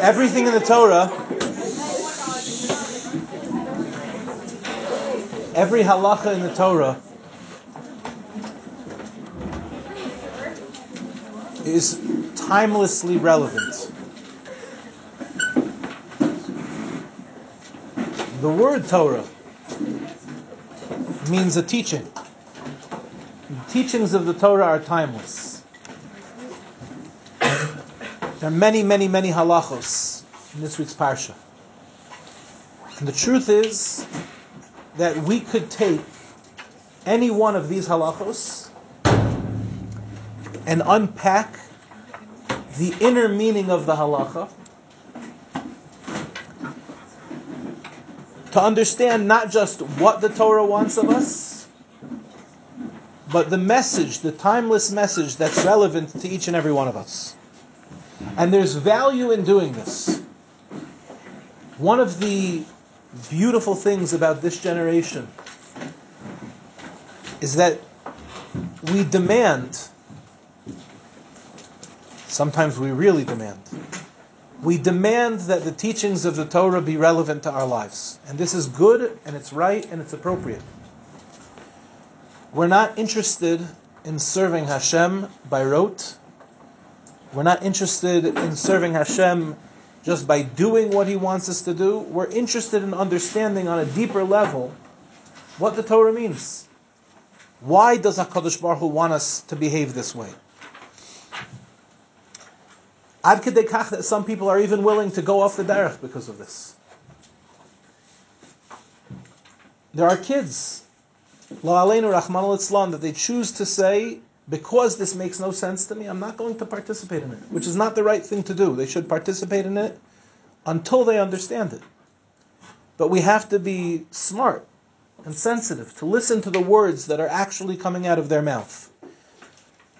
Everything in the Torah, every halacha in the Torah is timelessly relevant. The word Torah means a teaching. The teachings of the Torah are timeless. There are many, many, many halachos in this week's parsha. And the truth is that we could take any one of these halachos and unpack the inner meaning of the halacha to understand not just what the Torah wants of us, but the message, the timeless message that's relevant to each and every one of us. And there's value in doing this. One of the beautiful things about this generation is that we demand, sometimes we really demand, we demand that the teachings of the Torah be relevant to our lives. And this is good, and it's right, and it's appropriate. We're not interested in serving Hashem by rote. We're not interested in serving Hashem just by doing what He wants us to do. We're interested in understanding on a deeper level what the Torah means. Why does HaKadosh Baruch Hu want us to behave this way? Ad that some people are even willing to go off the derech because of this. There are kids, la aleinu rachman al that they choose to say, because this makes no sense to me, I'm not going to participate in it, which is not the right thing to do. They should participate in it until they understand it. But we have to be smart and sensitive to listen to the words that are actually coming out of their mouth.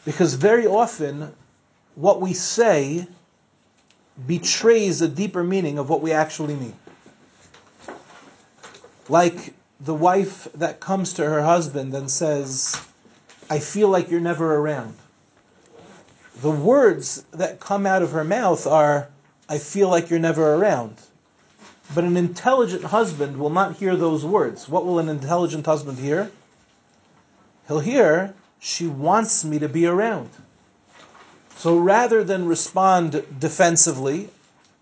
Because very often what we say betrays a deeper meaning of what we actually mean. Like the wife that comes to her husband and says, I feel like you're never around. The words that come out of her mouth are, I feel like you're never around. But an intelligent husband will not hear those words. What will an intelligent husband hear? He'll hear, she wants me to be around. So rather than respond defensively,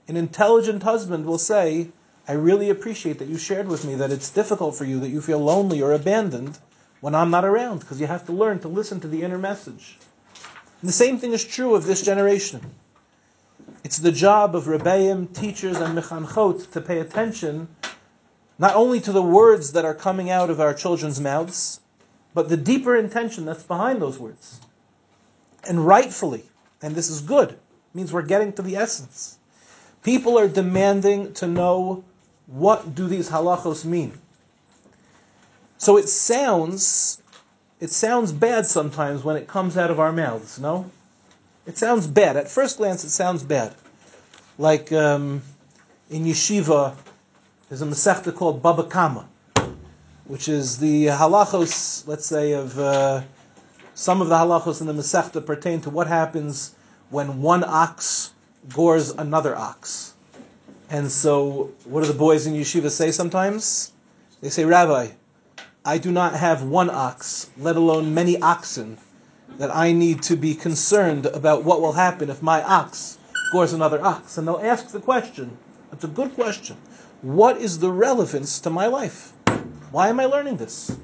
an intelligent husband will say, I really appreciate that you shared with me that it's difficult for you, that you feel lonely or abandoned when I'm not around, because you have to learn to listen to the inner message. And the same thing is true of this generation. It's the job of rebbeim, teachers, and mechanchot to pay attention not only to the words that are coming out of our children's mouths, but the deeper intention that's behind those words. And rightfully, and this is good. Means we're getting to the essence. People are demanding to know what do these halachos mean. So it sounds it sounds bad sometimes when it comes out of our mouths, no? It sounds bad. At first glance, it sounds bad. Like um, in yeshiva, there's a Masechta called Baba Kama, which is the halachos, let's say, of uh, some of the halachos in the Masechta pertain to what happens when one ox gores another ox. And so, what do the boys in yeshiva say sometimes? They say, Rabbi, I do not have one ox, let alone many oxen, that I need to be concerned about what will happen if my ox gores another ox. And they'll ask the question, it's a good question, what is the relevance to my life? Why am I learning this?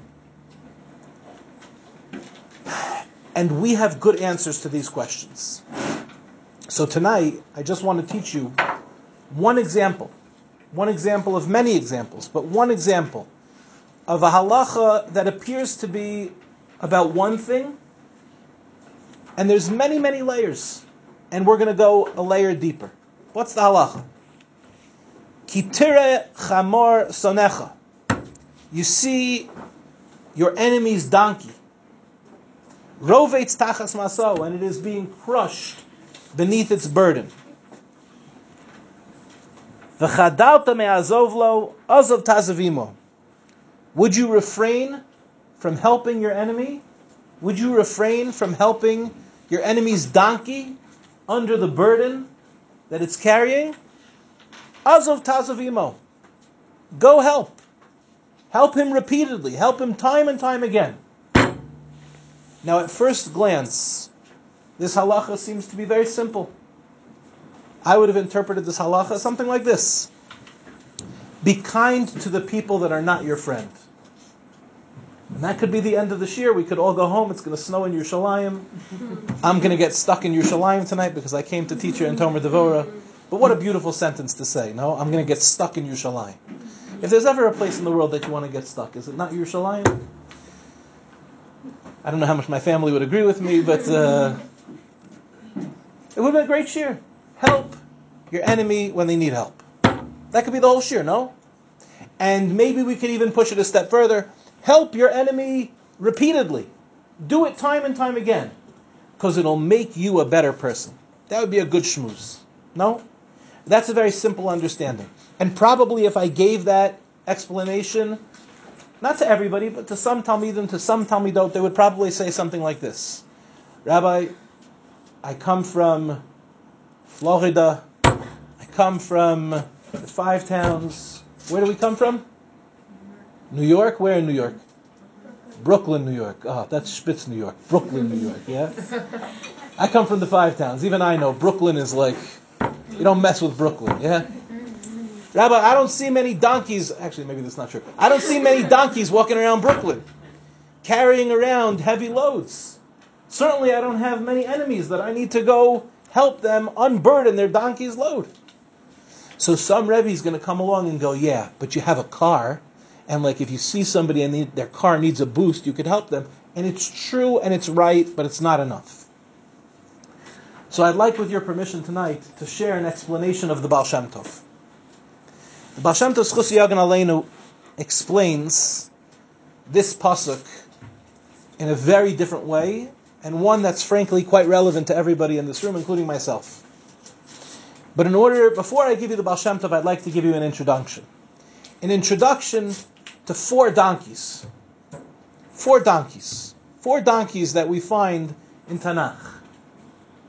And we have good answers to these questions. So tonight, I just want to teach you one example, one example of many examples, but one example of a halacha that appears to be about one thing, and there's many, many layers, and we're going to go a layer deeper. What's the halacha? Kitire chamor sonecha. You see your enemy's donkey Rovetz tachas maso, and it is being crushed beneath its burden. V'chadalta me'azovlo azov tazavimo. Would you refrain from helping your enemy? Would you refrain from helping your enemy's donkey under the burden that it's carrying? Azov Tazavimo. Go help. Help him repeatedly. Help him time and time again. Now, at first glance, this halacha seems to be very simple. I would have interpreted this halacha something like this Be kind to the people that are not your friend. And that could be the end of the year. We could all go home. It's going to snow in Yerushalayim. I'm going to get stuck in Yerushalayim tonight because I came to teach you in Tomer Devora. But what a beautiful sentence to say, no? I'm going to get stuck in Yerushalayim. If there's ever a place in the world that you want to get stuck, is it not Yerushalayim? I don't know how much my family would agree with me, but uh, it would been a great shiur. Help your enemy when they need help. That could be the whole shiur, no? And maybe we could even push it a step further. Help your enemy repeatedly. Do it time and time again. Because it'll make you a better person. That would be a good schmooze. No? That's a very simple understanding. And probably if I gave that explanation, not to everybody, but to some Talmidim, to some Talmidot, they would probably say something like this Rabbi, I come from Florida. I come from the five towns. Where do we come from? New York? Where in New York? Brooklyn, New York. Ah, oh, that's Spitz, New York. Brooklyn, New York, yeah? I come from the five towns. Even I know Brooklyn is like, you don't mess with Brooklyn, yeah? Rabbi, I don't see many donkeys. Actually, maybe that's not true. I don't see many donkeys walking around Brooklyn carrying around heavy loads. Certainly, I don't have many enemies that I need to go help them unburden their donkey's load. So some Rebbe is going to come along and go, yeah, but you have a car and like if you see somebody and they, their car needs a boost, you could help them. And it's true and it's right, but it's not enough. So I'd like, with your permission tonight, to share an explanation of the Baal Shem Tov. The Baal Shem Tov Aleinu explains this pasuk in a very different way, and one that's frankly quite relevant to everybody in this room, including myself. But in order, before I give you the Baal Shem Tov, I'd like to give you an introduction. An introduction to four donkeys. Four donkeys. Four donkeys that we find in Tanakh.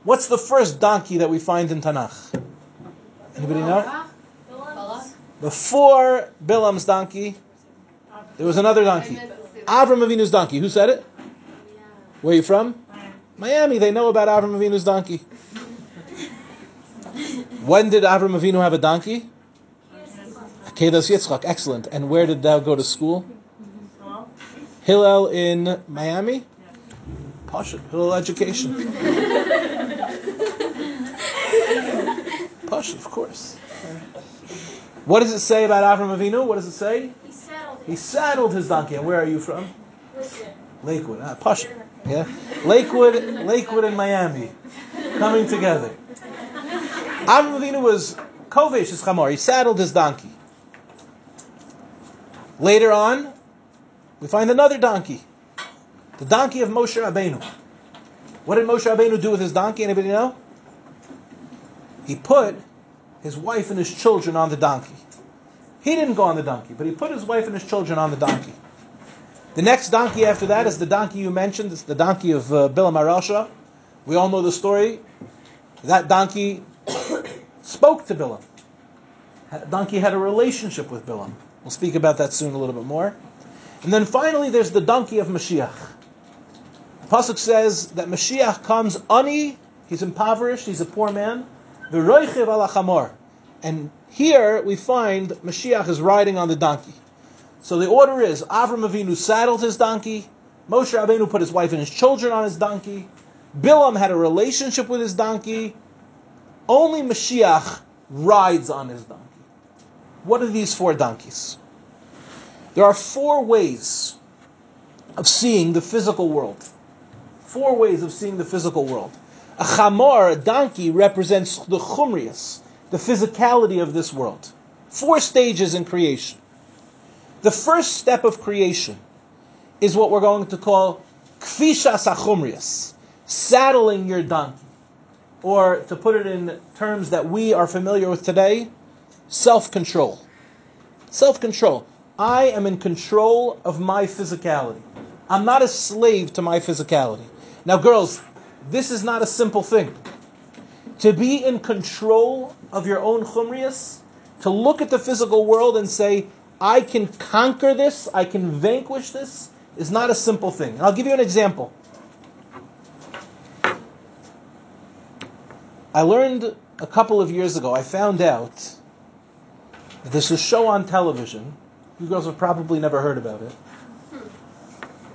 What's the first donkey that we find in Tanakh? Anybody know? Before Bilam's donkey, there was another donkey. Avram Avinu's donkey. Who said it? Where are you from? Miami. They know about Avram Avinu's donkey. When did Avram Avinu have a donkey? Kedas Yitzchak, excellent. And where did thou go to school? Hillel in Miami? Pasha, Hillel education. Pasha, of course. What does it say about Avram Avinu? What does it say? He saddled, he saddled his donkey. And where are you from? Lakewood. Ah, Pasha. Yeah, Lakewood, Lakewood and Miami, coming together. Avram Avinu was kovesh his chamor. He saddled his donkey. Later on, we find another donkey, the donkey of Moshe Rabbeinu. What did Moshe Rabbeinu do with his donkey? Anybody know? He put his wife and his children on the donkey. He didn't go on the donkey, but he put his wife and his children on the donkey. The next donkey after that is the donkey you mentioned. It's the donkey of uh, Bilam HaRasha. We all know the story. That donkey spoke to Bilam. Donkey had a relationship with Bilam. We'll speak about that soon a little bit more. And then finally, there's the donkey of Mashiach. The pasuk says that Mashiach comes ani, he's impoverished, he's a poor man, v'roichiv alachamor. And here we find Mashiach is riding on the donkey. So the order is Avram Avinu saddled his donkey, Moshe Rabbeinu put his wife and his children on his donkey, Bilam had a relationship with his donkey, only Mashiach rides on his donkey. What are these four donkeys? There are four ways of seeing the physical world. Four ways of seeing the physical world. A chamor, a donkey, represents the chumrius, the physicality of this world. Four stages in creation. The first step of creation is what we're going to call kfishas achumrius, saddling your donkey. Or to put it in terms that we are familiar with today, self control. Self control. I am in control of my physicality. I'm not a slave to my physicality. Now, girls, this is not a simple thing. To be in control of your own chumrius to look at the physical world and say, I can conquer this, I can vanquish this, is not a simple thing. And I'll give you an example. I learned a couple of years ago, I found out there's a show on television. You girls have probably never heard about it.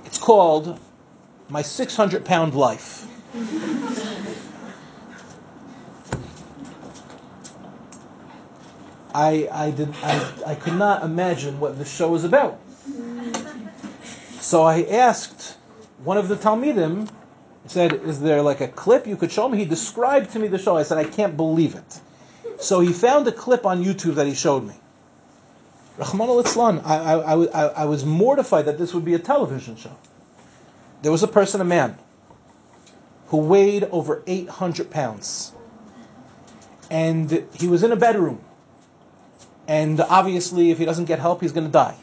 It's called My 600 Pound Life. I, I, did, I, I could not imagine what the show was about. So I asked one of the Talmidim, said, Is there like a clip you could show me? He described to me the show. I said, I can't believe it. So he found a clip on YouTube that he showed me. Rahman al I, I, I, I was mortified that this would be a television show. There was a person, a man, who weighed over 800 pounds. And he was in a bedroom and obviously, if he doesn't get help, he's going to die.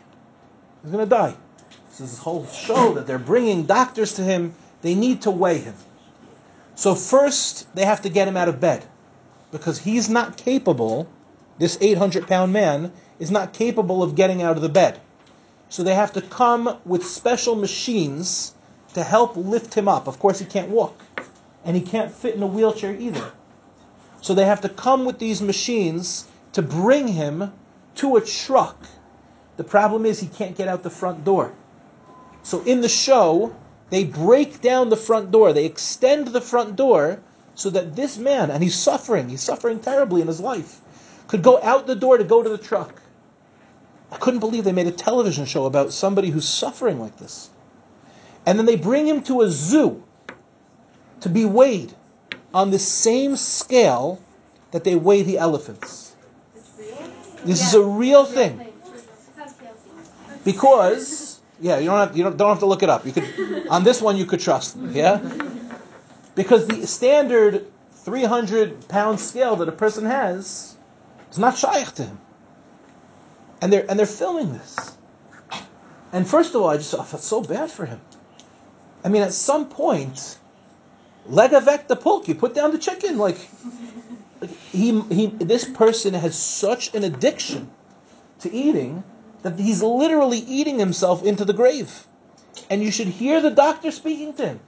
He's going to die. So this whole show that they're bringing doctors to him, they need to weigh him. So first, they have to get him out of bed because he's not capable. This 800 pound man is not capable of getting out of the bed. So they have to come with special machines to help lift him up. Of course, he can't walk, and he can't fit in a wheelchair either. So they have to come with these machines to bring him to a truck. The problem is he can't get out the front door. So in the show, they break down the front door, they extend the front door so that this man, and he's suffering, he's suffering terribly in his life, could go out the door to go to the truck. I couldn't believe they made a television show about somebody who's suffering like this. And then they bring him to a zoo to be weighed on the same scale that they weigh the elephants. This is a real thing. Because yeah, you don't have you don't, don't have to look it up. You could on this one you could trust yeah? Because the standard 300 pound scale that a person has is not shaykh to him. And they're and they're filming this. And first of all, I just I felt so bad for him. I mean, at some point, legavek the pulk, you put down the chicken, like he, he, this person has such an addiction to eating that he's literally eating himself into the grave. And you should hear the doctor speaking to him.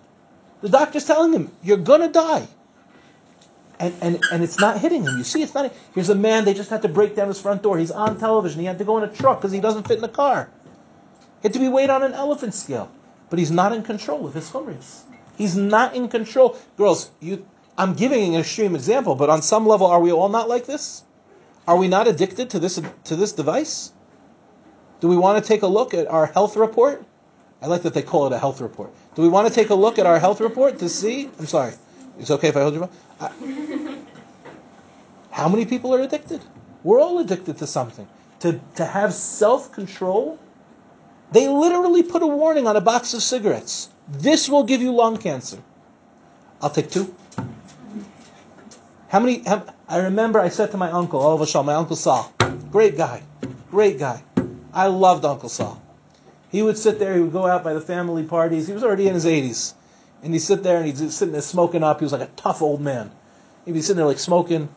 The doctor's telling him, You're gonna die. And, and, and it's not hitting him. You see, it's not. Here's a man, they just had to break down his front door. He's on television. He had to go in a truck because he doesn't fit in the car. He had to be weighed on an elephant scale. But he's not in control of his chumrius. He's not in control. Girls, you I'm giving an extreme example, but on some level, are we all not like this? Are we not addicted to this to this device? Do we want to take a look at our health report? I like that they call it a health report. Do we want to take a look at our health report to see? I'm sorry. It's okay if I hold you. I, how many people are addicted? We're all addicted to something. To to have self control. They literally put a warning on a box of cigarettes. This will give you lung cancer. I'll take two. How many? How, I remember I said to my uncle, all of a sudden, my uncle Saul, great guy, great guy. I loved Uncle Saul. He would sit there. He would go out by the family parties. He was already in his 80s, and he'd sit there and he'd sitting there smoking up. He was like a tough old man. He'd be sitting there like smoking.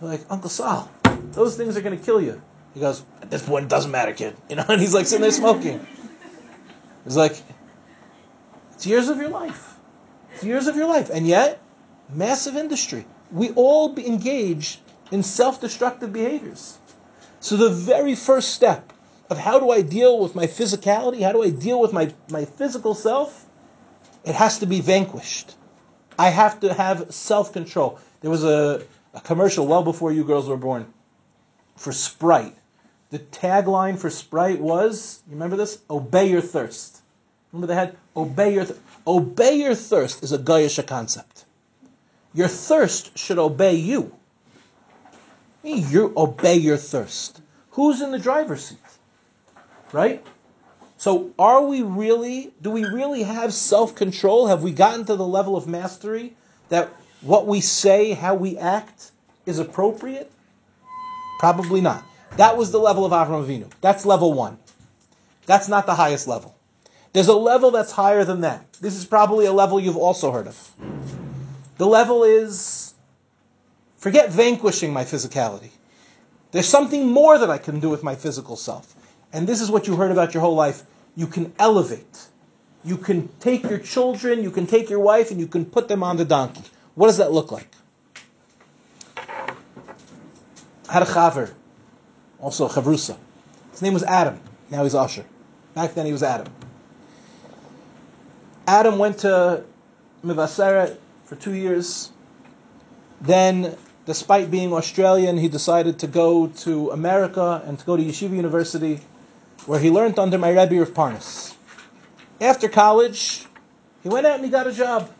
Like Uncle Saul, those things are going to kill you. He goes, at this point, it doesn't matter, kid. You know, and he's like sitting there smoking. He's like, it's years of your life. It's years of your life, and yet, massive industry we all engage in self destructive behaviors. So, the very first step of how do I deal with my physicality, how do I deal with my, my physical self, it has to be vanquished. I have to have self control. There was a, a commercial well before you girls were born for Sprite. The tagline for Sprite was, you remember this? Obey your thirst. Remember they had obey your th- obey your thirst is a Goyish concept. Your thirst should obey you. You obey your thirst. Who's in the driver's seat? Right? So are we really, do we really have self control? Have we gotten to the level of mastery that what we say, how we act is appropriate? Probably not. That was the level of Avram Avinu. That's level one. That's not the highest level. There's a level that's higher than that. This is probably a level you've also heard of. The level is forget vanquishing my physicality. There's something more that I can do with my physical self. And this is what you heard about your whole life. You can elevate. You can take your children, you can take your wife, and you can put them on the donkey. What does that look like? Had a chaver, also chavrusa. His name was Adam. Now he's Usher. Back then he was Adam. Adam went to Mevaseret for two years. Then, despite being Australian, he decided to go to America and to go to Yeshiva University, where he learned under my Rebbe of Parnes. After college, he went out and he got a job.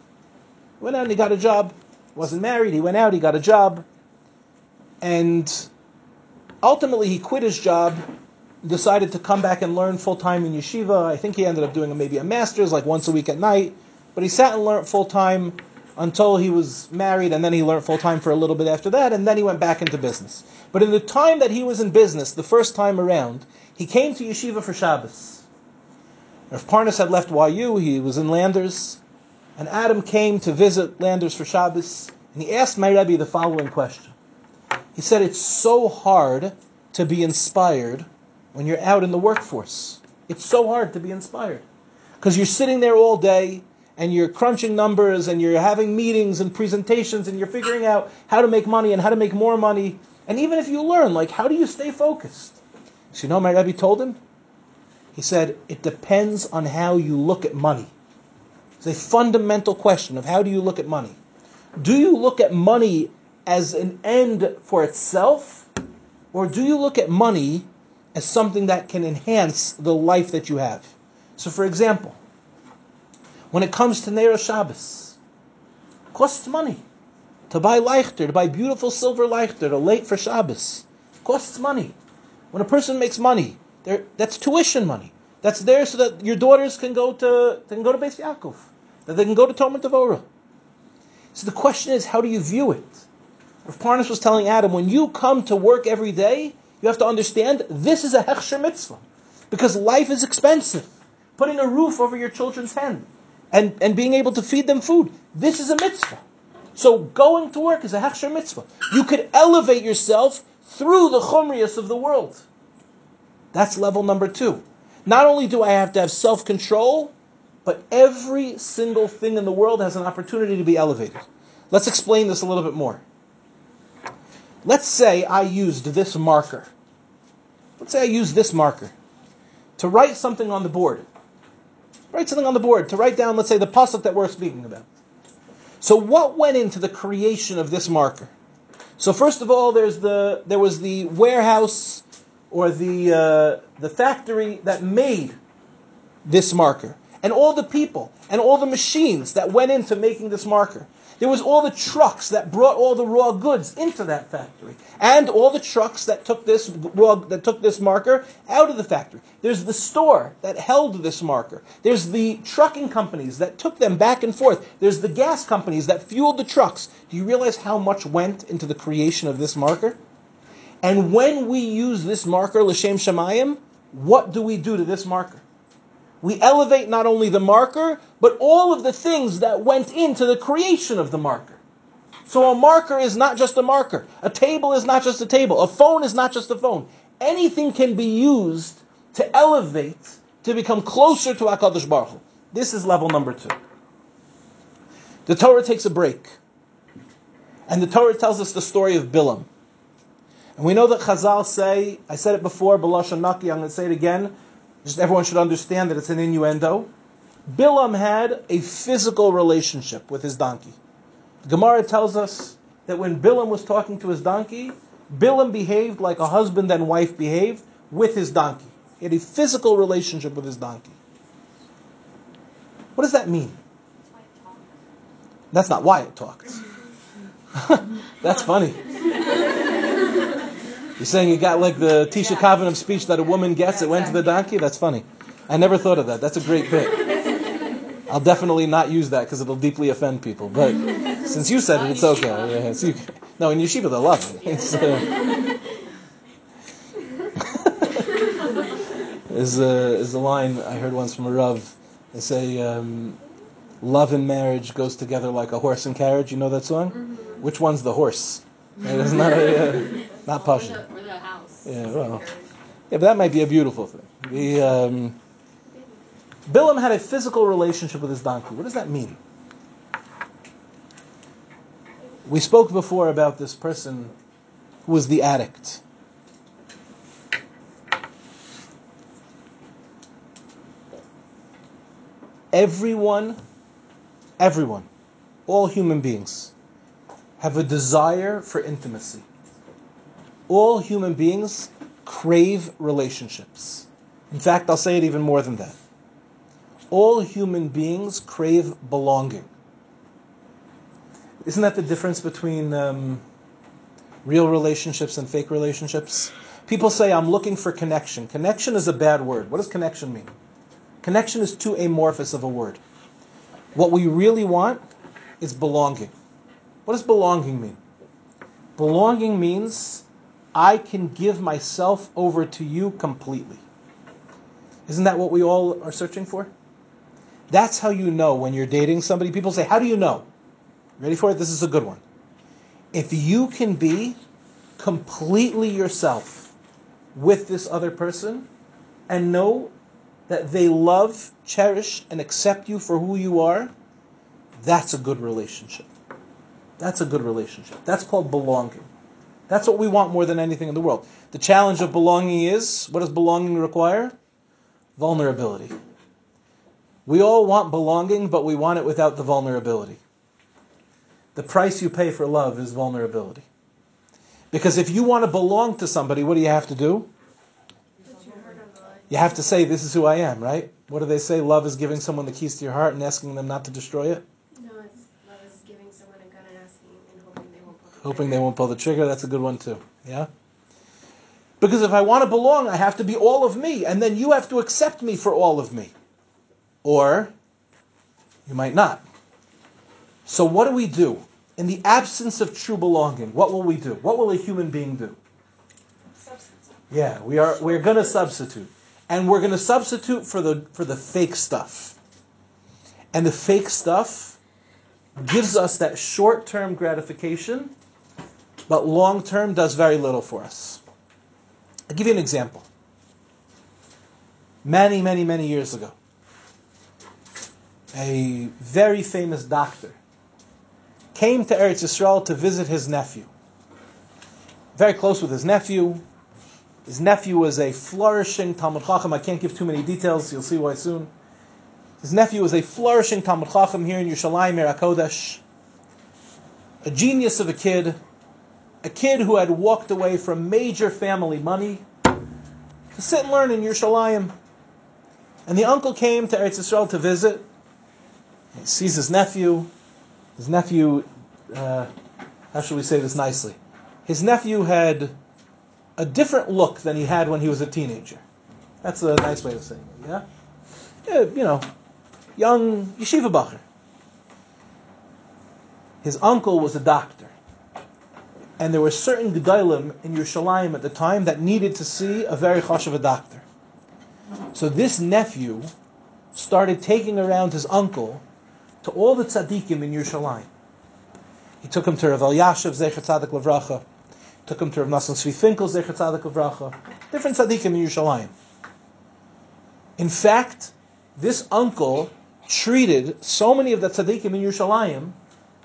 He went out and he got a job. Wasn't married. He went out. He got a job, and ultimately he quit his job decided to come back and learn full time in yeshiva. I think he ended up doing maybe a master's, like once a week at night. But he sat and learned full time until he was married, and then he learned full time for a little bit after that, and then he went back into business. But in the time that he was in business, the first time around, he came to yeshiva for Shabbos. If Parnes had left YU, he was in Landers, and Adam came to visit Landers for Shabbos, and he asked my Rebbe the following question. He said, It's so hard to be inspired when you're out in the workforce. It's so hard to be inspired because you're sitting there all day and you're crunching numbers and you're having meetings and presentations and you're figuring out how to make money and how to make more money. And even if you learn, like, how do you stay focused? So, you know, my Rebbe told him? He said, it depends on how you look at money. It's a fundamental question of how do you look at money? Do you look at money as an end for itself? Or do you look at money as something that can enhance the life that you have. So, for example, when it comes to Neiro Shabbos, it costs money to buy leichter, to buy beautiful silver leichter, to late for Shabbos. It costs money. When a person makes money, that's tuition money. That's there so that your daughters can go to can go to Beis Yaakov, that they can go to Tomer Devora. So the question is, how do you view it? If Parnes was telling Adam, when you come to work every day, you have to understand this is a hechsher mitzvah because life is expensive. Putting a roof over your children's head and, and being able to feed them food, this is a mitzvah. So going to work is a hechsher mitzvah. You could elevate yourself through the chumrius of the world. That's level number two. Not only do I have to have self control, but every single thing in the world has an opportunity to be elevated. Let's explain this a little bit more. Let's say I used this marker. Let's say I used this marker to write something on the board. Write something on the board to write down, let's say, the pasuk that we're speaking about. So, what went into the creation of this marker? So, first of all, there's the there was the warehouse or the uh, the factory that made this marker, and all the people and all the machines that went into making this marker. There was all the trucks that brought all the raw goods into that factory, and all the trucks that took this raw, that took this marker out of the factory. There's the store that held this marker. There's the trucking companies that took them back and forth. There's the gas companies that fueled the trucks. Do you realize how much went into the creation of this marker? And when we use this marker, L'Shem Shemayim, what do we do to this marker? We elevate not only the marker, but all of the things that went into the creation of the marker. So a marker is not just a marker. A table is not just a table. A phone is not just a phone. Anything can be used to elevate, to become closer to HaKadosh Baruch Hu. This is level number two. The Torah takes a break. And the Torah tells us the story of Bilam. And we know that Chazal say, I said it before, Balash Naki, I'm going to say it again, just everyone should understand that it's an innuendo. Bilam had a physical relationship with his donkey. Gemara tells us that when Bilam was talking to his donkey, Bilam behaved like a husband and wife behaved with his donkey. He had a physical relationship with his donkey. What does that mean? That's not why it talked. That's funny. You're saying you got like the Tisha Kavanim speech that a woman gets, it went to the donkey? That's funny. I never thought of that. That's a great bit. I'll definitely not use that because it'll deeply offend people. But since you said it, it's okay. Yeah, it's you. No, in yeshiva they'll love it. It's, uh, is, uh, is the line I heard once from a Rav. They say, um, love and marriage goes together like a horse and carriage. You know that song? Mm-hmm. Which one's the horse? Right? Isn't a, uh, not Pasha? Yeah, well, yeah, but that might be a beautiful thing. The, um, Bilam had a physical relationship with his donkey. What does that mean? We spoke before about this person who was the addict. Everyone, everyone, all human beings have a desire for intimacy. All human beings crave relationships. In fact, I'll say it even more than that. All human beings crave belonging. Isn't that the difference between um, real relationships and fake relationships? People say, I'm looking for connection. Connection is a bad word. What does connection mean? Connection is too amorphous of a word. What we really want is belonging. What does belonging mean? Belonging means I can give myself over to you completely. Isn't that what we all are searching for? That's how you know when you're dating somebody. People say, How do you know? Ready for it? This is a good one. If you can be completely yourself with this other person and know that they love, cherish, and accept you for who you are, that's a good relationship. That's a good relationship. That's called belonging. That's what we want more than anything in the world. The challenge of belonging is what does belonging require? Vulnerability. We all want belonging, but we want it without the vulnerability. The price you pay for love is vulnerability. Because if you want to belong to somebody, what do you have to do? You have to say, This is who I am, right? What do they say? Love is giving someone the keys to your heart and asking them not to destroy it? No, it's love is giving someone a gun and asking and hoping they won't pull the Hoping they won't pull the trigger. That's a good one, too. Yeah? Because if I want to belong, I have to be all of me, and then you have to accept me for all of me. Or you might not. So, what do we do? In the absence of true belonging, what will we do? What will a human being do? Substitute. Yeah, we are we're going to substitute. And we're going to substitute for the for the fake stuff. And the fake stuff gives us that short-term gratification, but long-term does very little for us. I'll give you an example. Many, many, many years ago, a very famous doctor came to Eretz Yisrael to visit his nephew. Very close with his nephew. His nephew was a flourishing Talmud Chacham. I can't give too many details. You'll see why soon. His nephew was a flourishing Talmud Chacham here in Yerushalayim, Ir HaKodesh. A genius of a kid. A kid who had walked away from major family money to sit and learn in Yerushalayim. And the uncle came to Eretz Yisrael to visit. He sees his nephew. His nephew, uh, how should we say this nicely? His nephew had a different look than he had when he was a teenager. That's a nice way of saying it, yeah? yeah you know, young yeshiva bacher. His uncle was a doctor. And there were certain gedolim in Yerushalayim at the time that needed to see a very chashav a doctor. So this nephew started taking around his uncle to all the tzaddikim in Yerushalayim. He took him to Rav Elyashiv Zecher Tzadik Levracha, took him to Rav Nosson Tzvi Finkel Zecher Tzadik Levracha, different tzaddikim in Yerushalayim. In fact, this uncle treated so many of the tzaddikim in Yerushalayim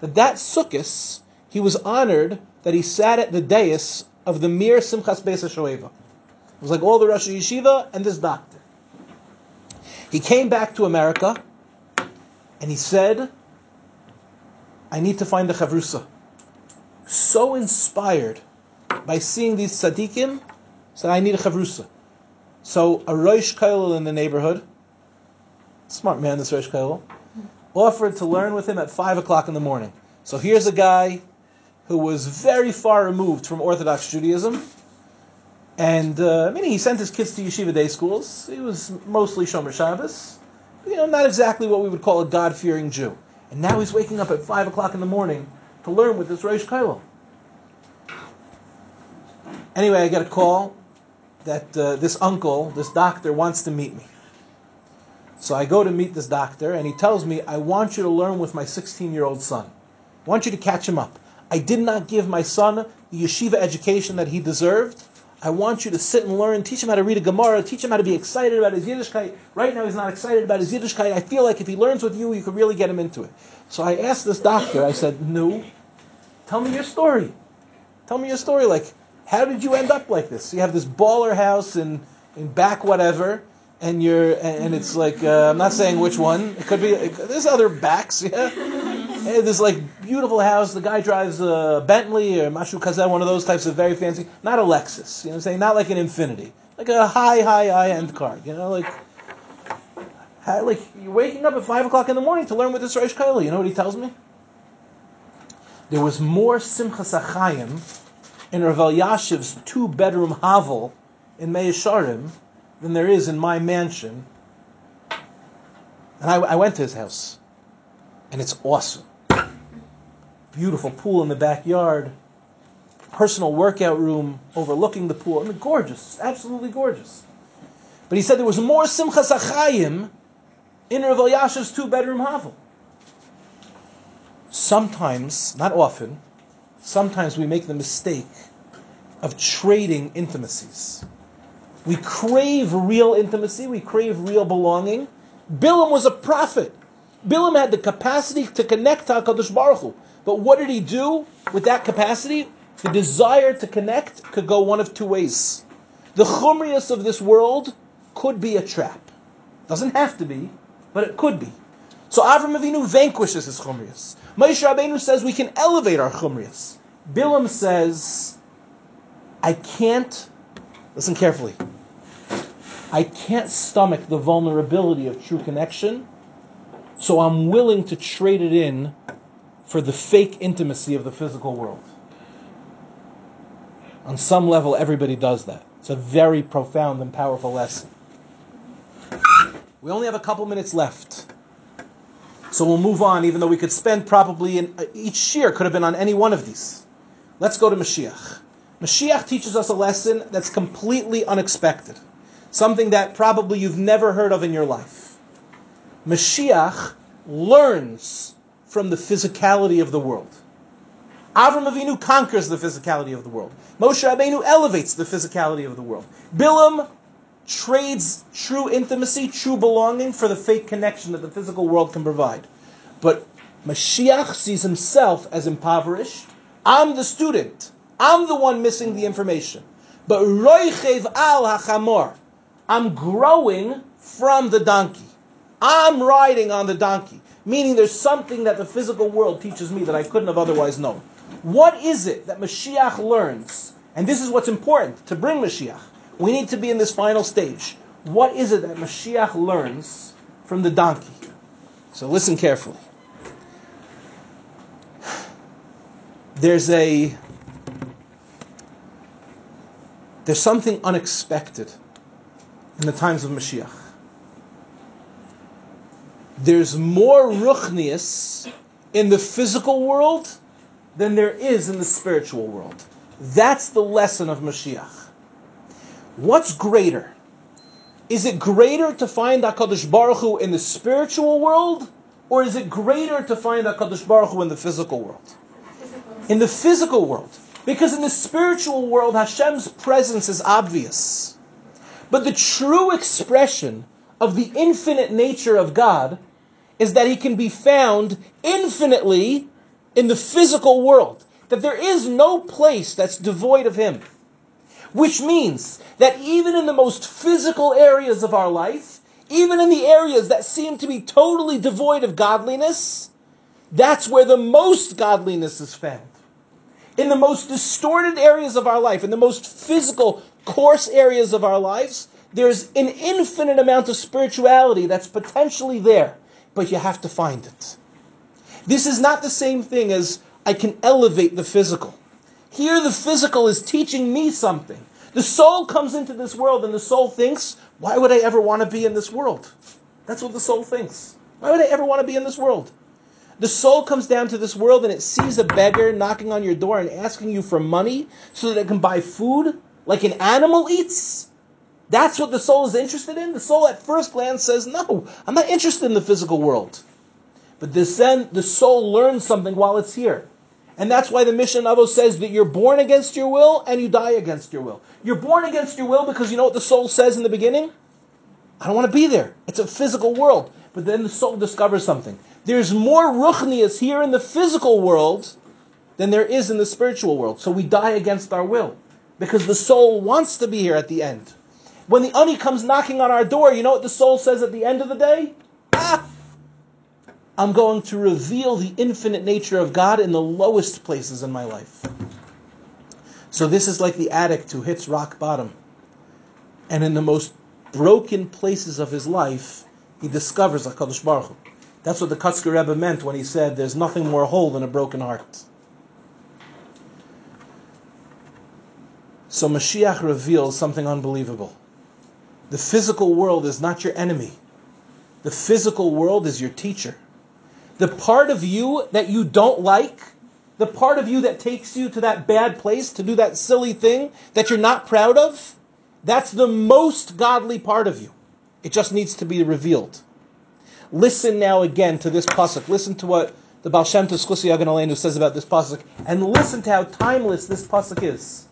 that that sukkis he was honored that he sat at the dais of the Mir Simchas Beis HaShoeva. It was like all the Rosh Yeshiva and this doctor. He came back to America and he said, I need to find a chavrusa. So inspired by seeing these tzaddikim, said, I need a chavrusa. So a Rosh Kollel in the neighborhood, smart man, this Rosh Kollel, offered to learn with him at 5 o'clock in the morning. So here's a guy who was very far removed from Orthodox Judaism. And, uh, meaning he sent his kids to yeshiva day schools. He was mostly Shomer Shabbos. You know, not exactly what we would call a God-fearing Jew. And now he's waking up at 5 o'clock in the morning to learn with this Rosh Kollel. Anyway, I get a call that uh, this uncle, this doctor, wants to meet me. So I go to meet this doctor, and he tells me, I want you to learn with my 16 year old son. I want you to catch him up. I did not give my son the yeshiva education that he deserved. I want you to sit and learn, teach him how to read a Gemara, teach him how to be excited about his Yiddishkeit. Right now he's not excited about his Yiddishkeit. I feel like if he learns with you, you could really get him into it. So I asked this doctor, I said, no, tell me your story. Tell me your story. Like, how did you end up like this? You have this baller house in, in back whatever, and you're, and it's like, uh, I'm not saying which one. It could be, there's other backs, yeah? Hey, eh, this like beautiful house. The guy drives a Bentley or Mashu Kazan, one of those types of very fancy, not a Lexus. You know what I'm saying? Not like an Infiniti, like a high, high, high end car. You know, like, how, like you're waking up at five o'clock in the morning to learn with this Reish Kaili. You know what he tells me? There was more Simchas Achayim in Rav Elyashiv's two bedroom hovel in Meah Shearim than there is in my mansion. And I, I went to his house, and it's awesome beautiful pool in the backyard, personal workout room overlooking the pool. I mean, gorgeous, absolutely gorgeous. But he said there was more simchas achayim in Rav Elyashiv's two-bedroom hovel. Sometimes, not often, sometimes we make the mistake of trading intimacies. We crave real intimacy, we crave real belonging. Bilam was a prophet. Bilam had the capacity to connect to HaKadosh Baruch Hu. But what did he do with that capacity? The desire to connect could go one of two ways. The chumrius of this world could be a trap. Doesn't have to be, but it could be. So Avram Avinu vanquishes his chumrius. Moshe Rabbeinu says we can elevate our chumrius. Bilam says, I can't, listen carefully, I can't stomach the vulnerability of true connection, so I'm willing to trade it in for the fake intimacy of the physical world. On some level, everybody does that. It's a very profound and powerful lesson. We only have a couple minutes left. So we'll move on, even though we could spend probably in, uh, each year could have been on any one of these. Let's go to Mashiach. Mashiach teaches us a lesson that's completely unexpected, something that probably you've never heard of in your life. Mashiach learns from the physicality of the world. Avram Avinu conquers the physicality of the world. Moshe Rabbeinu elevates the physicality of the world. Bilam trades true intimacy, true belonging for the fake connection that the physical world can provide. But Mashiach sees himself as impoverished. I'm the student. I'm the one missing the information. But Roichev al Hachamor. I'm growing from the donkey. I'm riding on the donkey meaning there's something that the physical world teaches me that I couldn't have otherwise known. What is it that Mashiach learns? And this is what's important to bring Mashiach. We need to be in this final stage. What is it that Mashiach learns from the donkey? So listen carefully. There's a there's something unexpected in the times of Mashiach there's more ruchnius in the physical world than there is in the spiritual world. That's the lesson of Mashiach. What's greater? Is it greater to find HaKadosh Baruch Hu in the spiritual world, or is it greater to find HaKadosh Baruch Hu in the physical world? In the physical world. Because in the spiritual world, Hashem's presence is obvious. But the true expression of the infinite nature of God is that he can be found infinitely in the physical world. That there is no place that's devoid of him. Which means that even in the most physical areas of our life, even in the areas that seem to be totally devoid of godliness, that's where the most godliness is found. In the most distorted areas of our life, in the most physical, coarse areas of our lives, there's an infinite amount of spirituality that's potentially there but you have to find it. This is not the same thing as I can elevate the physical. Here, the physical is teaching me something. The soul comes into this world and the soul thinks, why would I ever want to be in this world? That's what the soul thinks. Why would I ever want to be in this world? The soul comes down to this world and it sees a beggar knocking on your door and asking you for money so that it can buy food like an animal eats. That's what the soul is interested in? The soul at first glance says, no, I'm not interested in the physical world. But then the soul learns something while it's here. And that's why the Mishnah Navo says that you're born against your will and you die against your will. You're born against your will because you know what the soul says in the beginning? I don't want to be there. It's a physical world. But then the soul discovers something. There's more ruchnius here in the physical world than there is in the spiritual world. So we die against our will because the soul wants to be here at the end. When the ani comes knocking on our door, you know what the soul says at the end of the day? Ah, I'm going to reveal the infinite nature of God in the lowest places in my life. So this is like the addict who hits rock bottom. And in the most broken places of his life, he discovers HaKadosh Baruch Hu. That's what the Kotzker Rebbe meant when he said, there's nothing more whole than a broken heart. So Mashiach reveals something unbelievable. The physical world is not your enemy. The physical world is your teacher. The part of you that you don't like, the part of you that takes you to that bad place to do that silly thing that you're not proud of, that's the most godly part of you. It just needs to be revealed. Listen now again to this pasuk. Listen to what the Baal Shem Tov says about this pasuk, and listen to how timeless this pasuk is.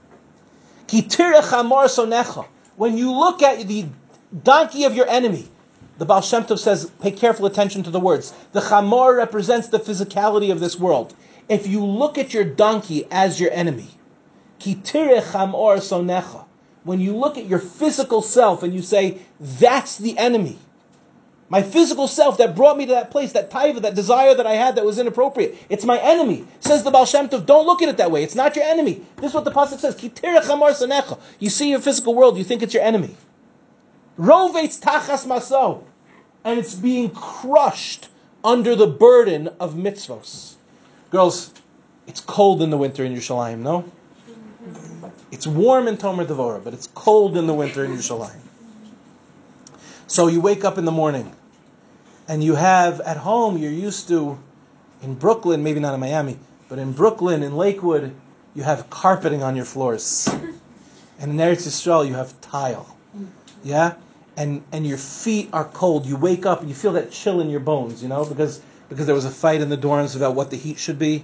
When you look at the donkey of your enemy, the Baal Shem Tov says, pay careful attention to the words. The chamor represents the physicality of this world. If you look at your donkey as your enemy, kitire chamor sonecha, when you look at your physical self and you say, that's the enemy, my physical self that brought me to that place, that taiva, that desire that I had that was inappropriate. It's my enemy. Says the Baal Shem Tov, don't look at it that way. It's not your enemy. This is what the Pasuk says. You see your physical world, you think it's your enemy. Rovetz tachas maso. And it's being crushed under the burden of mitzvos. Girls, it's cold in the winter in Yerushalayim, no? It's warm in Tomer Devora, but it's cold in the winter in Yerushalayim. So you wake up in the morning and you have at home, you're used to, in Brooklyn, maybe not in Miami, but in Brooklyn, in Lakewood, you have carpeting on your floors. And in Eretz Yisrael, you have tile. Yeah? And, and your feet are cold. You wake up and you feel that chill in your bones, you know, because, because there was a fight in the dorms about what the heat should be.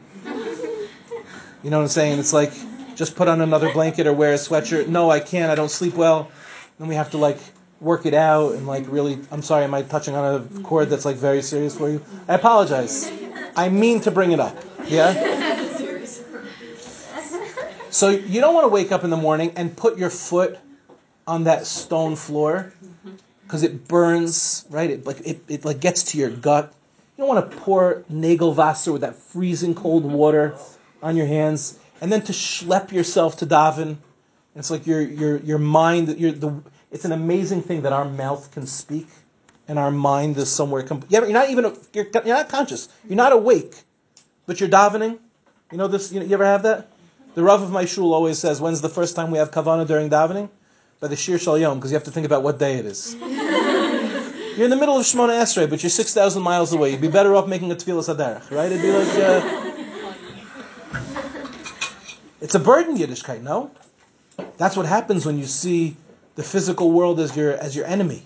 You know what I'm saying? It's like, just put on another blanket or wear a sweatshirt. No, I can't. I don't sleep well. Then we have to like work it out and like really I'm sorry, am I touching on a chord that's like very serious for you? I apologize. I mean to bring it up. Yeah? So you don't want to wake up in the morning and put your foot on that stone floor because it burns, right? It like it, it like gets to your gut. You don't want to pour nagelwasser with that freezing cold water on your hands and then to schlep yourself to daven. It's like your your your mind your the it's an amazing thing that our mouth can speak and our mind is somewhere. Comp- you're not even you're, you're not conscious. You're not awake, but you're davening. You know this. You, you ever have that? The Rav of my shul always says, "When's the first time we have kavana during davening?" By the Shir Shel Yom, because you have to think about what day it is. you're in the middle of Shemona Esrei, but you're six thousand miles away. You'd be better off making a tefillas haderech, right? It'd be like. Uh, it's a burden, Yiddishkeit, no? That's what happens when you see the physical world as your as your enemy.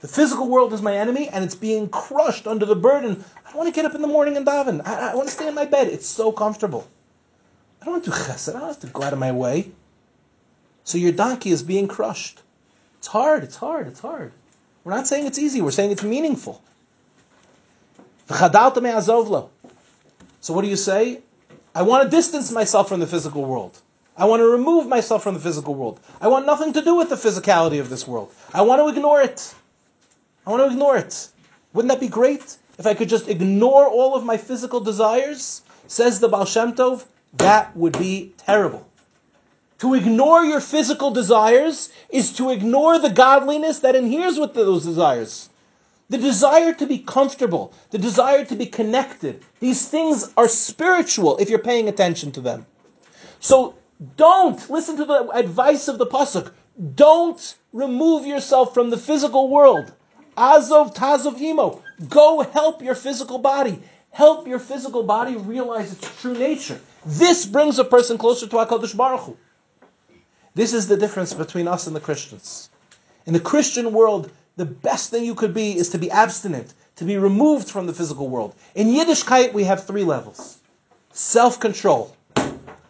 The physical world is my enemy, and it's being crushed under the burden. I don't want to get up in the morning and daven. I, I want to stay in my bed. It's so comfortable. I don't want to do chesed. I don't have to go out of my way. So your donkey is being crushed. It's hard. It's hard. It's hard. We're not saying it's easy. We're saying it's meaningful. So what do you say? I want to distance myself from the physical world. I want to remove myself from the physical world. I want nothing to do with the physicality of this world. I want to ignore it. I want to ignore it. Wouldn't that be great? If I could just ignore all of my physical desires, says the Baal Shem Tov, that would be terrible. To ignore your physical desires is to ignore the godliness that inheres with those desires. The desire to be comfortable, the desire to be connected, these things are spiritual if you're paying attention to them. So don't listen to the advice of the pasuk. Don't remove yourself from the physical world. Azov tazov imo. Go help your physical body. Help your physical body realize its true nature. This brings a person closer to Hakadosh Baruch Hu. This is the difference between us and the Christians. In the Christian world, the best thing you could be is to be abstinent, to be removed from the physical world. In Yiddishkeit, we have three levels: self-control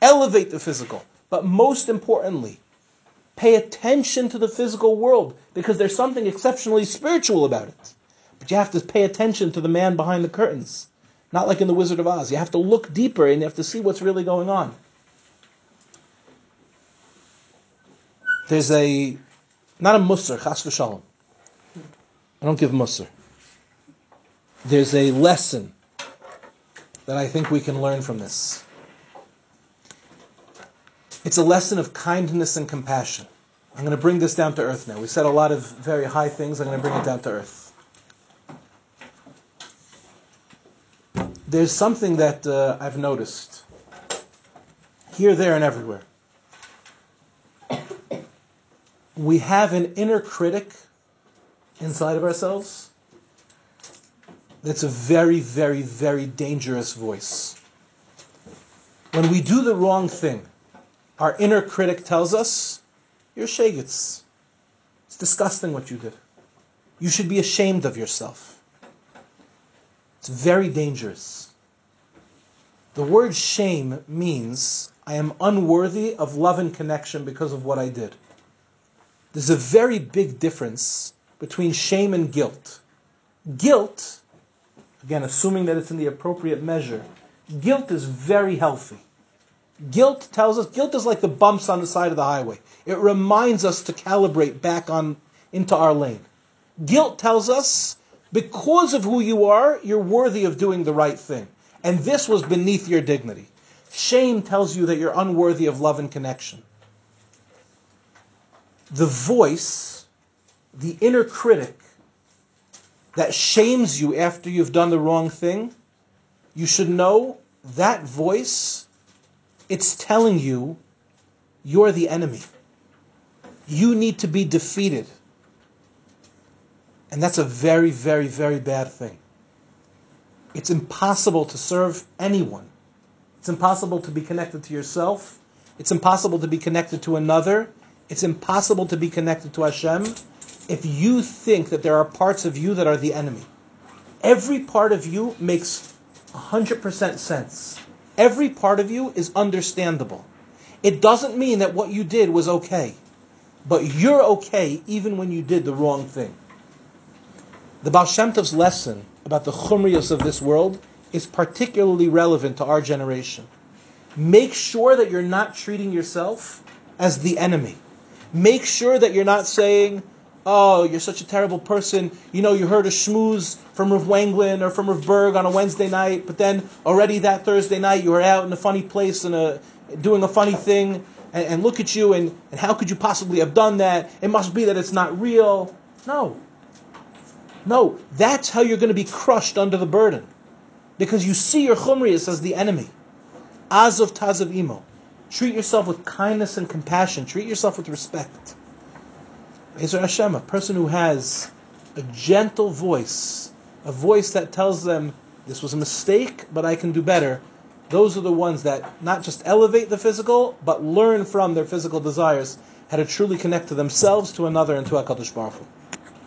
elevate the physical. But most importantly, pay attention to the physical world because there's something exceptionally spiritual about it. But you have to pay attention to the man behind the curtains. Not like in The Wizard of Oz. You have to look deeper and you have to see what's really going on. There's a, not a mussar, chas v'shalom. I don't give mussar. There's a lesson that I think we can learn from this. It's a lesson of kindness and compassion. I'm going to bring this down to earth now. We said a lot of very high things. I'm going to bring it down to earth. There's something that uh, I've noticed here, there, and everywhere. We have an inner critic inside of ourselves that's a very, very, very dangerous voice. When we do the wrong thing, our inner critic tells us, You're shagets. It's disgusting what you did. You should be ashamed of yourself. It's very dangerous. The word shame means I am unworthy of love and connection because of what I did. There's a very big difference between shame and guilt. Guilt, again, assuming that it's in the appropriate measure, guilt is very healthy. Guilt tells us, guilt is like the bumps on the side of the highway. It reminds us to calibrate back on into our lane. Guilt tells us, because of who you are, you're worthy of doing the right thing. And this was beneath your dignity. Shame tells you that you're unworthy of love and connection. The voice, the inner critic that shames you after you've done the wrong thing, you should know that voice it's telling you you're the enemy. You need to be defeated. And that's a very, very, very bad thing. It's impossible to serve anyone. It's impossible to be connected to yourself. It's impossible to be connected to another. It's impossible to be connected to Hashem if you think that there are parts of you that are the enemy. Every part of you makes 100% sense. Every part of you is understandable. It doesn't mean that what you did was okay, but you're okay even when you did the wrong thing. The Baal Shem Tov's lesson about the chumrius of this world is particularly relevant to our generation. Make sure that you're not treating yourself as the enemy. Make sure that you're not saying, oh, you're such a terrible person. You know, you heard a schmooze from Rav Wanglin or from Rav Berg on a Wednesday night, but then already that Thursday night you were out in a funny place and a, doing a funny thing, and, and look at you, and, and how could you possibly have done that? It must be that it's not real. No. No, that's how you're going to be crushed under the burden. Because you see your chumrius as the enemy. Azov tazov imo. Treat yourself with kindness and compassion. Treat yourself with respect. Ezer Hashem, a person who has a gentle voice, a voice that tells them, this was a mistake, but I can do better. Those are the ones that not just elevate the physical, but learn from their physical desires how to truly connect to themselves, to another, and to HaKadosh Baruch Hu.